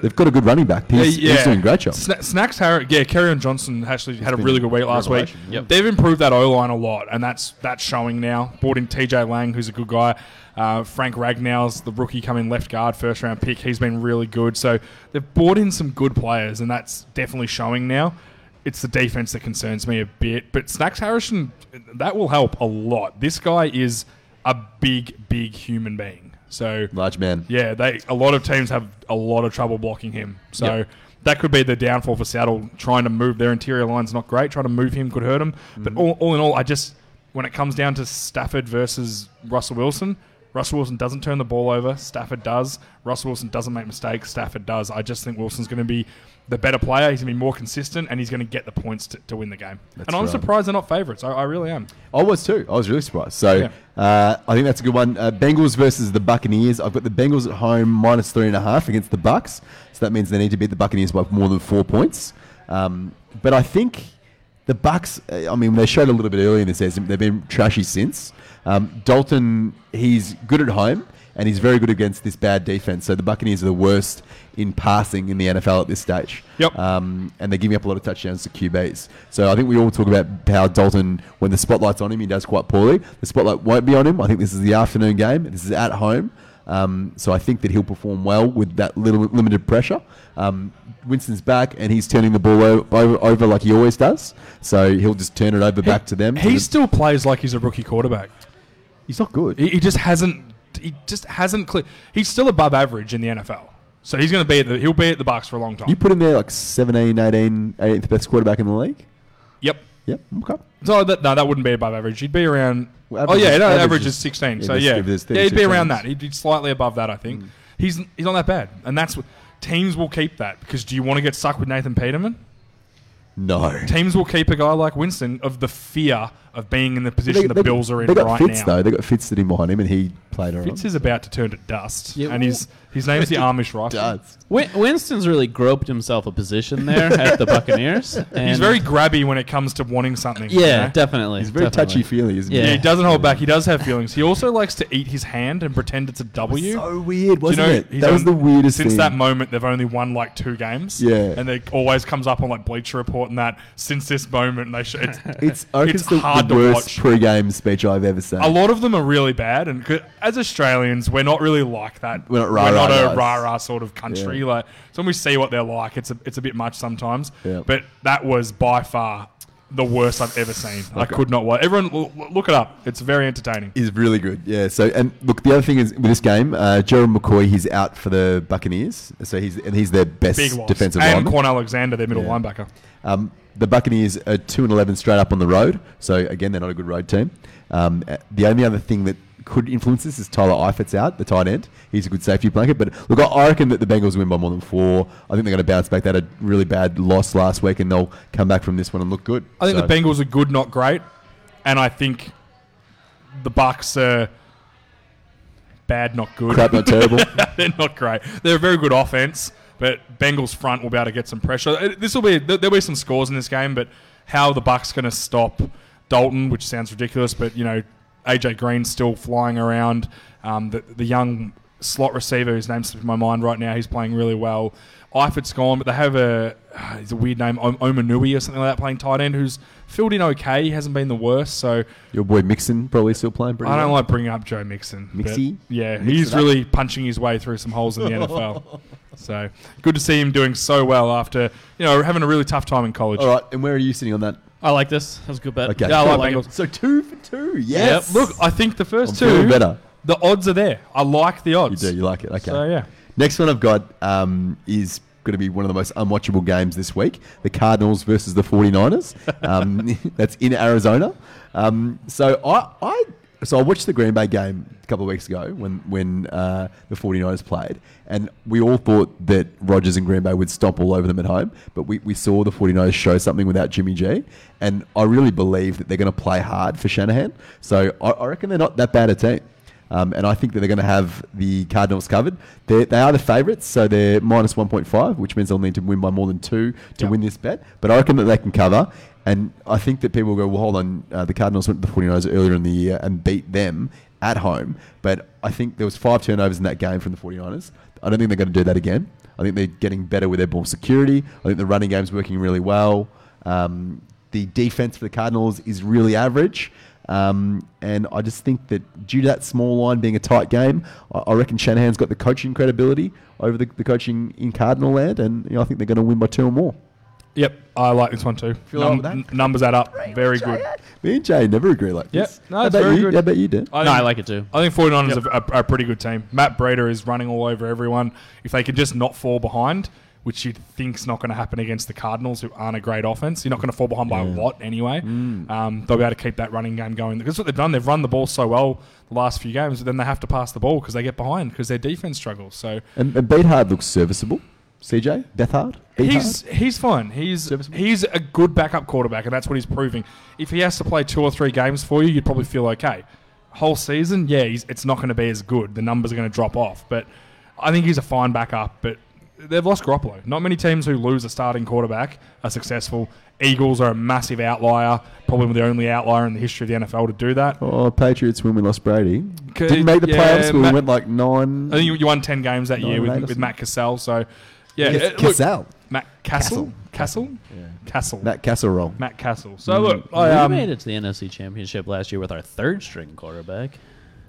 They've got a good running back. He's, Yeah, he's doing a great job. Sna- Snacks Harris, yeah, Kerryon Johnson actually had a really good week last week. Yep. They've improved that O line a lot, and that's that's showing now. Brought in TJ Lang, who's a good guy. Uh, Frank Ragnow's the rookie coming left guard, first round pick. He's been really good. So they've brought in some good players, and that's definitely showing now. It's the defense that concerns me a bit, but Snacks Harrison that will help a lot. This guy is a big, big human being. So Large man. yeah, they a lot of teams have a lot of trouble blocking him. So Yep. that could be the downfall for Seattle. Trying to move their interior line's not great. Trying to move him could hurt him. But mm-hmm. all, all in all, I just when it comes down to Stafford versus Russell Wilson, Russell Wilson doesn't turn the ball over. Stafford does. Russell Wilson doesn't make mistakes. Stafford does. I just think Wilson's going to be the better player. He's going to be more consistent, and he's going to get the points to, to win the game. That's and I'm right. surprised they're not favourites. I, I really am. I was too. I was really surprised. So Yeah. uh, I think that's a good one. Uh, Bengals versus the Buccaneers. I've got the Bengals at home minus three and a half against the Bucks. So that means they need to beat the Buccaneers by more than four points. Um, but I think the Bucks. uh, I mean, they showed a little bit earlier in the season. They've been trashy since. Um, Dalton, he's good at home. And he's very good against this bad defense. So the Buccaneers are the worst in passing in the NFL at this stage. Yep. Um, and they're giving up a lot of touchdowns to QBs. So I think we all talk about how Dalton, when the spotlight's on him, he does quite poorly. The spotlight won't be on him. I think this is the afternoon game. This is at home. Um, so I think that he'll perform well with that little limited pressure. Um, Winston's back and he's turning the ball over, over like he always does. So he'll just turn it over back to them. He To the- still plays like he's a rookie quarterback. He's not good. He, he just hasn't. He just hasn't. Clear. He's still above average in the NFL. So he's going to be at the. He'll be at the Bucks for a long time. You put him there like 17, 18, 18th best quarterback in the league. yep. Yep. Okay. So that, no, that wouldn't be above average. He'd be around. Well, oh yeah, no, average average, is- is sixteen. yeah, so yeah, yeah, he'd be 36 around that. He'd be slightly above that, I think. Hmm. He's he's not that bad, and that's what teams will keep that because do you want to get stuck with Nathan Peterman? No. Teams will keep a guy like Winston of the fear of being in the position the Bills are in they got right Fitz now. though. They got Fitz sitting behind him, and he played around. Fitz is about to turn to dust, Yeah, and his his name's the Amish Rifle. Does. Win- Winston's really groped himself a position there at the Buccaneers. And He's very grabby when it comes to wanting something. you yeah, know? definitely. He's very touchy feely, isn't Yeah. Yeah, he? he doesn't hold back. He does have feelings. He also likes to eat his hand and pretend it's a W. It's so weird, wasn't know, it? That was the weirdest Since thing. that moment, they've only won like two games. Yeah. and it always comes up on like Bleacher Report and that. Since this moment, they sh- it's, It's, It's it's the, hard the to worst watch. pre-game speech I've ever seen. a lot of them are really bad. And 'cause as Australians, we're not really like that. We're not We're rah-rah not a rah rah sort of country. Yeah. Like so, when we see what they're like, it's a it's a bit much sometimes. Yeah. But that was by far the worst I've ever seen. I could not watch. Everyone, look it up. It's very entertaining. is really good. Yeah. So and look, the other thing is with this game, uh, Jerome McCoy, he's out for the Buccaneers. So he's and he's their best Big loss. defensive and lineman. Kwon Alexander, their middle Yeah. linebacker. Um, the Buccaneers are two and eleven straight up on the road. So again, they're not a good road team. Um, uh, the only other thing that could influence this is Tyler Eifert's out, the tight end. He's a good safety blanket. But look, I- reckon that the Bengals win by more than four. I think they're going to bounce back. They had a really bad loss last week, and they'll come back from this one and look good. I think So- the Bengals are good, not great, and I think the Bucks are bad, not good. crap, not terrible. They're not great. They're a very good offense, but Bengals front will be able to get some pressure. Uh, this will be there- there'll be some scores in this game, but how the Bucks going to stop Dalton, which sounds ridiculous, but you know AJ Green's still flying around. Um, the the young slot receiver whose name's slipping my mind right now, he's playing really well. Eifert's gone, but they have a he's a weird name, Om- Omanui or something like that, playing tight end, who's filled in okay. He hasn't been the worst, so Your boy Mixon probably still playing pretty I don't well. like bringing up Joe Mixon. Mixie? Yeah, Mix he's really punching his way through some holes in the NFL. So good to see him doing so well after you know having a really tough time in college. All right, and where are you sitting on that? I like this. That was a good bet. Okay. Yeah, I like Bengals. So two for two. Yeah, Yes. look, I think the 1st I'm feeling two, better. the odds are there. I like the odds. You odds. do. You like it. Okay. So yeah, Next one I've got um, is going to be one of the most unwatchable games this week the Cardinals versus the 49ers. Um, that's in Arizona. Um, so I, I so I watched the Green Bay game a couple of weeks ago when when uh, the 49ers played, and we all thought that Rodgers and Green Bay would stomp all over them at home, but we, we saw the 49ers show something without Jimmy G, and I really believe that they're going to play hard for Shanahan. So I, I reckon they're not that bad a team. Um, and I think that they're going to have the Cardinals covered. They're, they are the favourites, so they're minus 1.5, which means they'll need to win by more than two to Yep. win this bet. But I reckon that they can cover. And I think that people go, well, hold on, uh, the Cardinals went to the 49ers earlier in the year and beat them at home. But I think there was five turnovers in that game from the 49ers. I don't think they're going to do that again. I think they're getting better with their ball security. I think the running game's working really well. Um, the defense for the Cardinals is really average. Um, and I just think that due to that small line being a tight game, I, I reckon Shanahan's got the coaching credibility over the, the coaching in Cardinal land, and you know, I think they're going to win by two or more. Yep, I like this one too. Feel all right with that? n- numbers add up. Very good. Me and Jay never agree like Yep. this. No, How it's about very you? good. How about you, Dan? I No, think, I like it too. I think 49ers Yep. are, are, are a pretty good team. Matt Breida is running all over everyone. If they can just not fall behind, which you'd think's not going to happen against the Cardinals, who aren't a great offense, you're not going to fall behind by a lot anyway. Mm. Um, they'll be able to keep that running game going. That's what they've done. They've run the ball so well the last few games, but then they have to pass the ball because they get behind because their defense struggles. So And, and Beathard looks serviceable. CJ? Beathard? He's he's fine. He's Serviceable? he's a good backup quarterback, and that's what he's proving. If he has to play two or three games for you, you'd probably feel okay. Whole season, yeah, he's, it's not going to be as good. The numbers are going to drop off, but I think he's a fine backup. But they've lost Garoppolo. Not many teams who lose a starting quarterback are successful. Eagles are a massive outlier, probably the only outlier in the history of the NFL to do that. Oh, Patriots when we lost Brady. Didn't make the yeah, playoffs, but we went like nine. I think you, you won ten games that year with, with Matt Cassell. So, yeah, Yes, uh, look, Cassell. Matt Castle, Castle, Castle, Matt Casserole. Matt Castle. So look, I, we um, made it to the NFC Championship last year with our third string quarterback.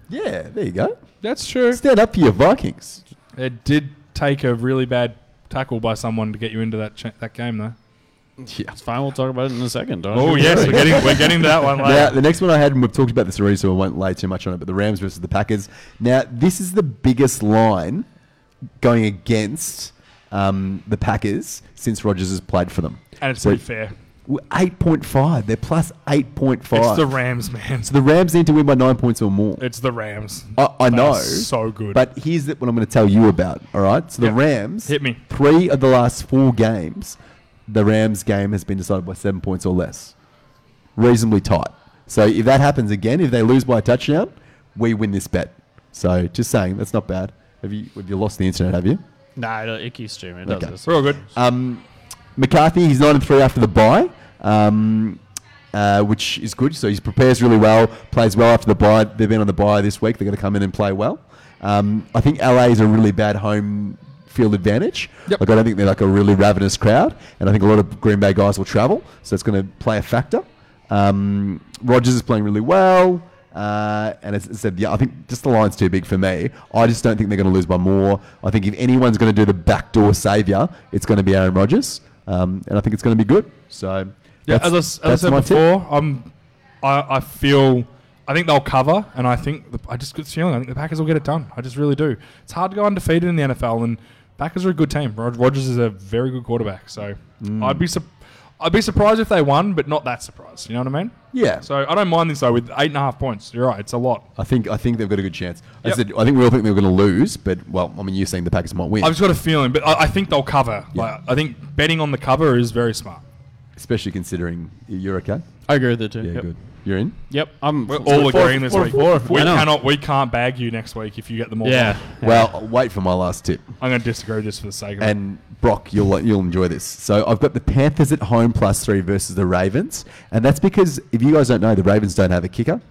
Yeah, there you go. That's true. Stand up for your Vikings. It did take a really bad tackle by someone to get you into that cha- that game, though. Yeah. It's fine. We'll talk about it in a second. Don't Oh you yes, we're getting we're getting to that one Now, later. the next one I had, and we've talked about this already, so I won't lay too much on it, but the Rams versus the Packers. Now, this is the biggest line going against um, the Packers since Rodgers has played for them. And it's So- pretty fair. 8.5. They're plus 8.5. It's the Rams, man. so the Rams need to win by nine points or more. It's the Rams. I, I know. so good. But here's what I'm going to tell you about, all right? So the Yep. Rams, Hit me. three of the last four games, the Rams game has been decided by seven points or less. Reasonably tight. So if that happens again, if they lose by a touchdown, we win this bet. So just saying, that's not bad. Have you, have you lost the internet, have you? Nah, it, it keeps streaming. It does Okay. this. We're all good. Um, McCarthy, he's nine and three after the bye, um, uh, which is good. So he prepares really well, plays well after the bye. They've been on the bye this week. They're going to come in and play well. Um, I think LA is a really bad home field advantage. Yep. Like I don't think they're like a really ravenous crowd, and I think a lot of Green Bay guys will travel, so it's going to play a factor. Um, Rodgers is playing really well. Uh, and as I said, yeah, I think just the line's too big for me. I just don't think they're going to lose by more. I think if anyone's going to do the backdoor saviour, it's going to be Aaron Rodgers, um, and I think it's going to be good. So Yeah, as I, as I said before, I'm, I, I feel, I think they'll cover, and I think the, I just this feeling I think the Packers will get it done. I just really do. It's hard to go undefeated in the NFL, and Packers are a good team. Rod- Rodgers is a very good quarterback, so Mm. I'd be sup- I'd be surprised if they won, but not that surprised. You know what I mean? Yeah, So I don't mind this though with eight and a half points. You're right, it's a lot. I think I think they've got a good chance. I Yep. said I think we all think they're going to lose, but well, I mean, you're saying the Packers might win, I've just got a feeling, but I, I think they'll cover. Yeah. Like, I think betting on the cover is very smart. especially considering you're okay. I agree with it too. Yeah, yep. good. You're in. Yep. I'm We're all four- agreeing this four- week. four- we I know. cannot, we can't bag you next week if you get them all. Yeah. wrong. Well, wait for my last tip. I'm going to disagree with this for the sake of it. And Brock, you'll you'll enjoy this. So I've got the Panthers at home plus three versus the Ravens, and that's because if you guys don't know, the Ravens don't have a kicker.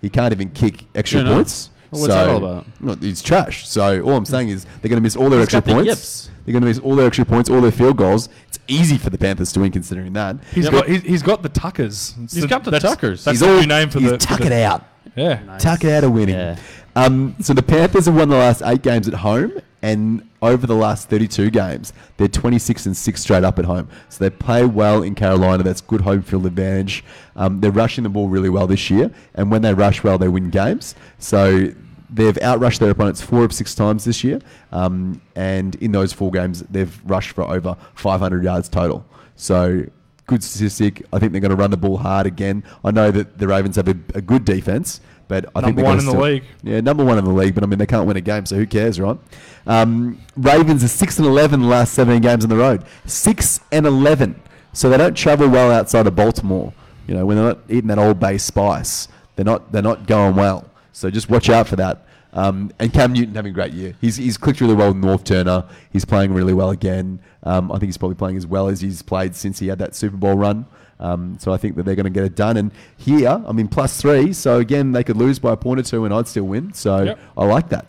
He can't even kick extra You know. points. What's so, that all about? No, he's trash. So all I'm saying is they're going to miss all their He's extra got the points. yips. They're going to miss all their extra points, all their field goals. It's easy for the Panthers to win, considering that. He's Yep. got he's, he's got the Tuckers. It's He's got the that's- Tuckers. That's he's the all new name for he's the. for tuck the- it out. Yeah. Nice. Tuck it out of winning. Yeah. Um, so the Panthers have won the last eight games at home, and over the last 32 games, they're 26 and six straight up at home. So they play well in Carolina. That's good home field advantage. Um, they're rushing the ball really well this year, and when they rush well, they win games. So they've outrushed their opponents four of six times this year, um, and in those four games, they've rushed for over 500 yards total. So good statistic. I think they're going to run the ball hard again. I know that the Ravens have a, a good defense, but I think they're one in the league. Yeah, number one in the league, but I mean they can't win a game, so who cares, right? Um, Ravens are six and eleven the last seventeen games on the road. Six and eleven, so they don't travel well outside of Baltimore. You know, when they're not eating that Old Bay spice, they're not they're not going well. So just watch out for that. Um, and Cam Newton having a great year. He's, he's clicked really well with Norv Turner. He's playing really well again. Um, I think he's probably playing as well as he's played since he had that Super Bowl run. Um, so I think that they're going to get it done. And here, I mean, plus three. So again, they could lose by a point or two, and I'd still win. So Yep. I like that.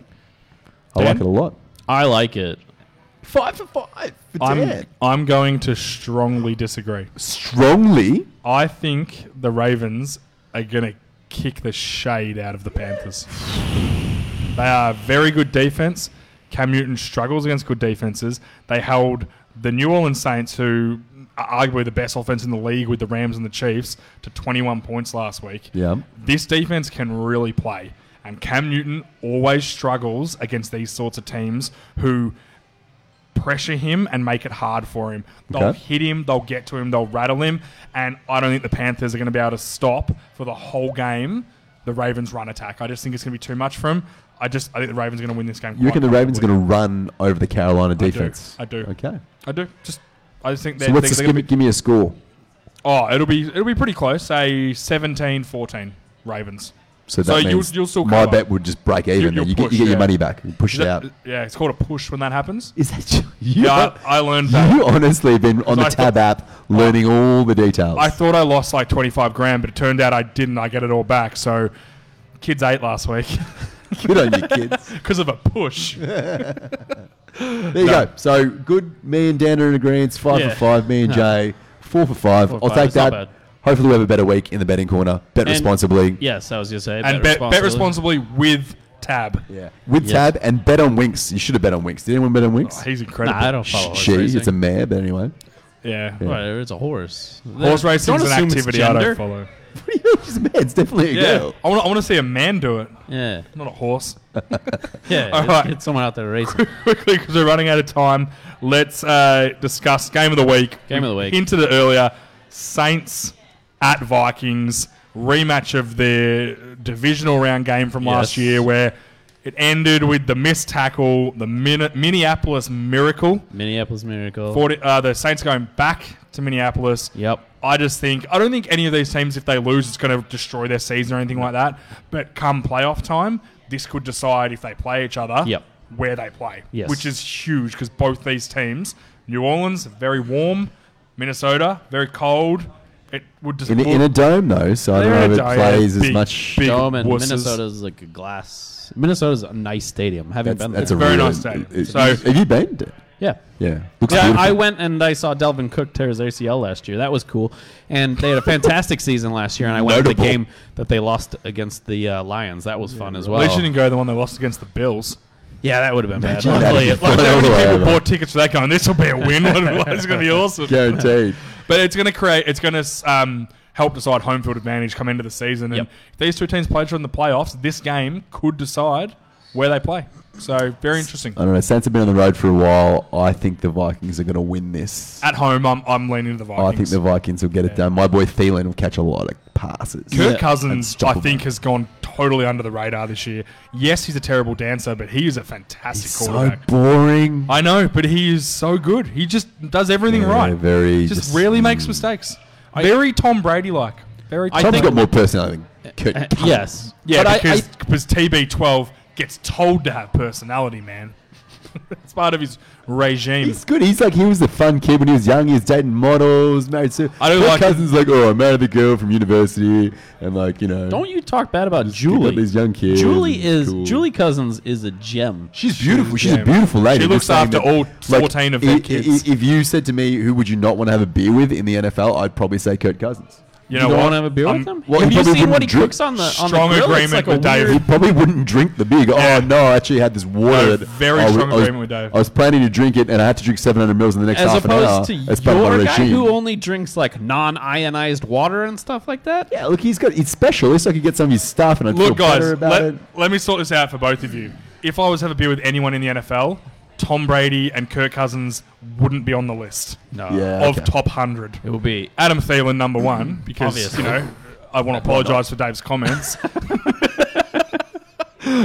I Dan? like it a lot. I like it. Five for five for I'm I'm going to strongly disagree. Strongly. I think the Ravens are going to kick the shade out of the Panthers. They are very good defense. Cam Newton struggles against good defenses. They held the New Orleans Saints, who are arguably the best offense in the league with the Rams and the Chiefs, to 21 points last week. Yeah. This defense can really play. And Cam Newton always struggles against these sorts of teams who pressure him and make it hard for him. They'll Okay. hit him, they'll get to him, they'll rattle him. And I don't think the Panthers are going to be able to stop for the whole game the Ravens' run attack. I just think it's going to be too much for him. I just I think the Ravens are going to win this game. You reckon the Ravens are going to run over the Carolina defense? I do. Okay. I do. Just I just think So they're, what's they're, the, give, me, give me a score. Oh, it'll be it'll be pretty close. Say 17-14 Ravens. So that So you'll- means you'll still my cover. bet would just break even. you'll you, get, you get your money back. You push Is it that- out. yeah, it's called a push when that happens. Is that you? Yeah, I, I learned that. You honestly been on the I Tab thought- app learning all the details. I thought I lost like 25 grand, but it turned out I didn't. I get it all back. So kids ate last week Good on you, kids. because of a push. There you go. So good. Me and Dan are in agreement. Five Yeah. for five. Me and No. Jay. Four for five. Four I'll for take five. It's not that. bad. Hopefully we have a better week in the betting corner. Bet And- responsibly. Yes, I was gonna say. and bet, bet responsibly with Tab. Yeah. With Yeah. tab and bet on Winx. You should have bet on Winx. Did anyone bet on Winx? Oh, he's incredible. Nah, I don't follow horse she. racing. It's a mare, but anyway. yeah. Yeah. Whatever, it's a horse. Horse racing is an assume it's activity I gender. don't follow. What do you mean? She's a mare. It's definitely a Yeah, girl. I want, I want to see a man do it, Yeah, not a horse. yeah. All All right. Get someone out there racing. Quickly, because we're running out of time, let's uh, discuss game of the week. Game of the week. Hinted it earlier. Saints at Vikings rematch of their divisional round game from last Yes. year, where it ended with the missed tackle, the Min- Minneapolis Miracle. Minneapolis Miracle. 40, uh, the Saints going back to Minneapolis. Yep. I just think I don't think any of these teams, if they lose, it's going to destroy their season or anything like that. But come playoff time, this could decide if they play each other, Yep. where they play, Yes. which is huge because both these teams, New Orleans, very warm, Minnesota, very cold. It would just In, a- in a dome, though, so I don't know in if it dome, plays big- as much. big Dome and wusses. Minnesota's like a glass. Minnesota's a nice stadium. Having That's, been that's there. a Very really, nice stadium. it- So- have you been? to- yeah. Yeah. Looks Yeah, beautiful. I went and I saw Dalvin Cook tear his ACL last year. That was cool, and they had a fantastic season last year. And I went to Notable. the game that they lost against the uh, Lions. That was fun as well. At least you didn't go the one they lost against the Bills. Yeah, that would have been bad. Imagine that Luckily, if you luckily- Like, how many Whatever. people bought tickets for that going, this will be a win. it's going to be awesome. Guaranteed. But it's going to create, it's going to um, help decide home field advantage come into the season. And Yep. if these two teams play each other in the playoffs, this game could decide where they play. So very interesting. I don't know. Saints have been on the road for a while. I think the Vikings are going to win this. At home, I'm, I'm leaning to the Vikings. I think the Vikings will get it Yeah. done. My boy Thielen will catch a lot of passes. Kirk Yeah. Cousins, I Unstoppable. think, has gone totally under the radar this year. Yes, he's a terrible dancer, but he is a fantastic He's so quarterback. boring. I know, but he is so good. He just does everything Yeah, right. Very just, just, rarely makes mm. mistakes. very Tom Brady like. Very I Tom think- got more personality than Kirk Uh, Cousins. yes. Yeah, but I- because I, because TB12 gets told to have personality, man. it's part of his regime. He's good. He's like he was the fun kid when he was young. He was dating models, married. So I don't Kirk like- Cousins like, oh, I married the girl from university, and like you know, don't you talk bad about Julie? these young kids. Julie is cool. Julie Cousins is a gem. She's beautiful. She's She's, a a beautiful lady. She looks after that, all 14 of their i- i- kids. If you said to me, who would you not want to have a beer with in the NFL, I'd probably say Kirk Cousins. You know don't what? want to have a beer with him? well, have he you probably seen what he wouldn't drink. cooks on the on Strong the grill? agreement it's like with a Dave. weird. He probably wouldn't drink the beer. Oh, yeah. Oh no, I actually had this water. That very I was- strong I was- agreement with Dave. I was planning to drink it, and I had to drink 700 mils in the next As half an hour. opposed to as part of my your guy regime. who only drinks like non-ionized water and stuff like that. Yeah, look, he's got. He's special. At least I could get some of his stuff, and I'd feel Look, guys, better about let, it. let me sort this out for both of you. If I was to have a beer with anyone in the NFL, Tom Brady and Kirk Cousins wouldn't be on the list No. Yeah. of okay. top 100. It will be Adam Thielen, number one, because, Obviously. you know, I want to apologise for Dave's comments.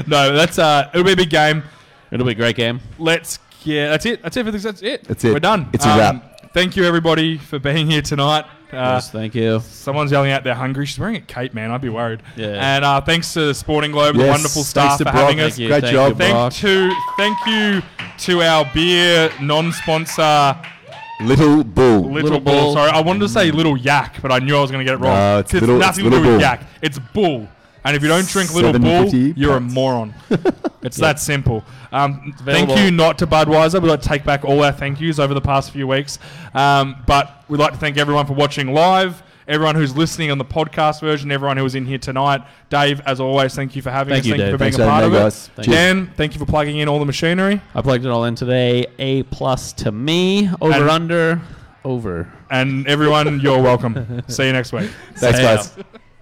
no, that's uh, it'll be a big game. it'll be a great game. Let's yeah, that's it. That's it for this. That's it. That's it. We're done. Um, It's a wrap. Thank you everybody for being here tonight. Uh, yes, thank you. Someone's yelling out they're hungry. She's wearing a cape, man. I'd be worried. Yeah. And uh, thanks to the Sporting Globe, the wonderful staff for Brock. having Thank us. you, Great thank job. you, Thank Brock. to thank you to our beer non-sponsor Little Bull. Little, Little Bull. Bull. Sorry, I wanted to say Little Yak, but I knew I was going to get it wrong. No, it's It's Little- nothing it's to do with Bull. Yak. It's Bull. And if you don't drink Little Bull, you're a moron. It's that simple. Um, thank you not to Budweiser. We'd like to take back all our thank yous over the past few weeks. Um, but we'd like to thank everyone for watching live, everyone who's listening on the podcast version, everyone who was in here tonight. Dave, as always, thank you for having Thank us. you, thank you Dave. for being Thanks a for part having of me, it. guys. Thank Cheers. Dan, thank you for plugging in all the machinery. I plugged it all in today. A plus to me. Over And- under. Over. And everyone, you're welcome. See you next week. Thanks, See ya. guys.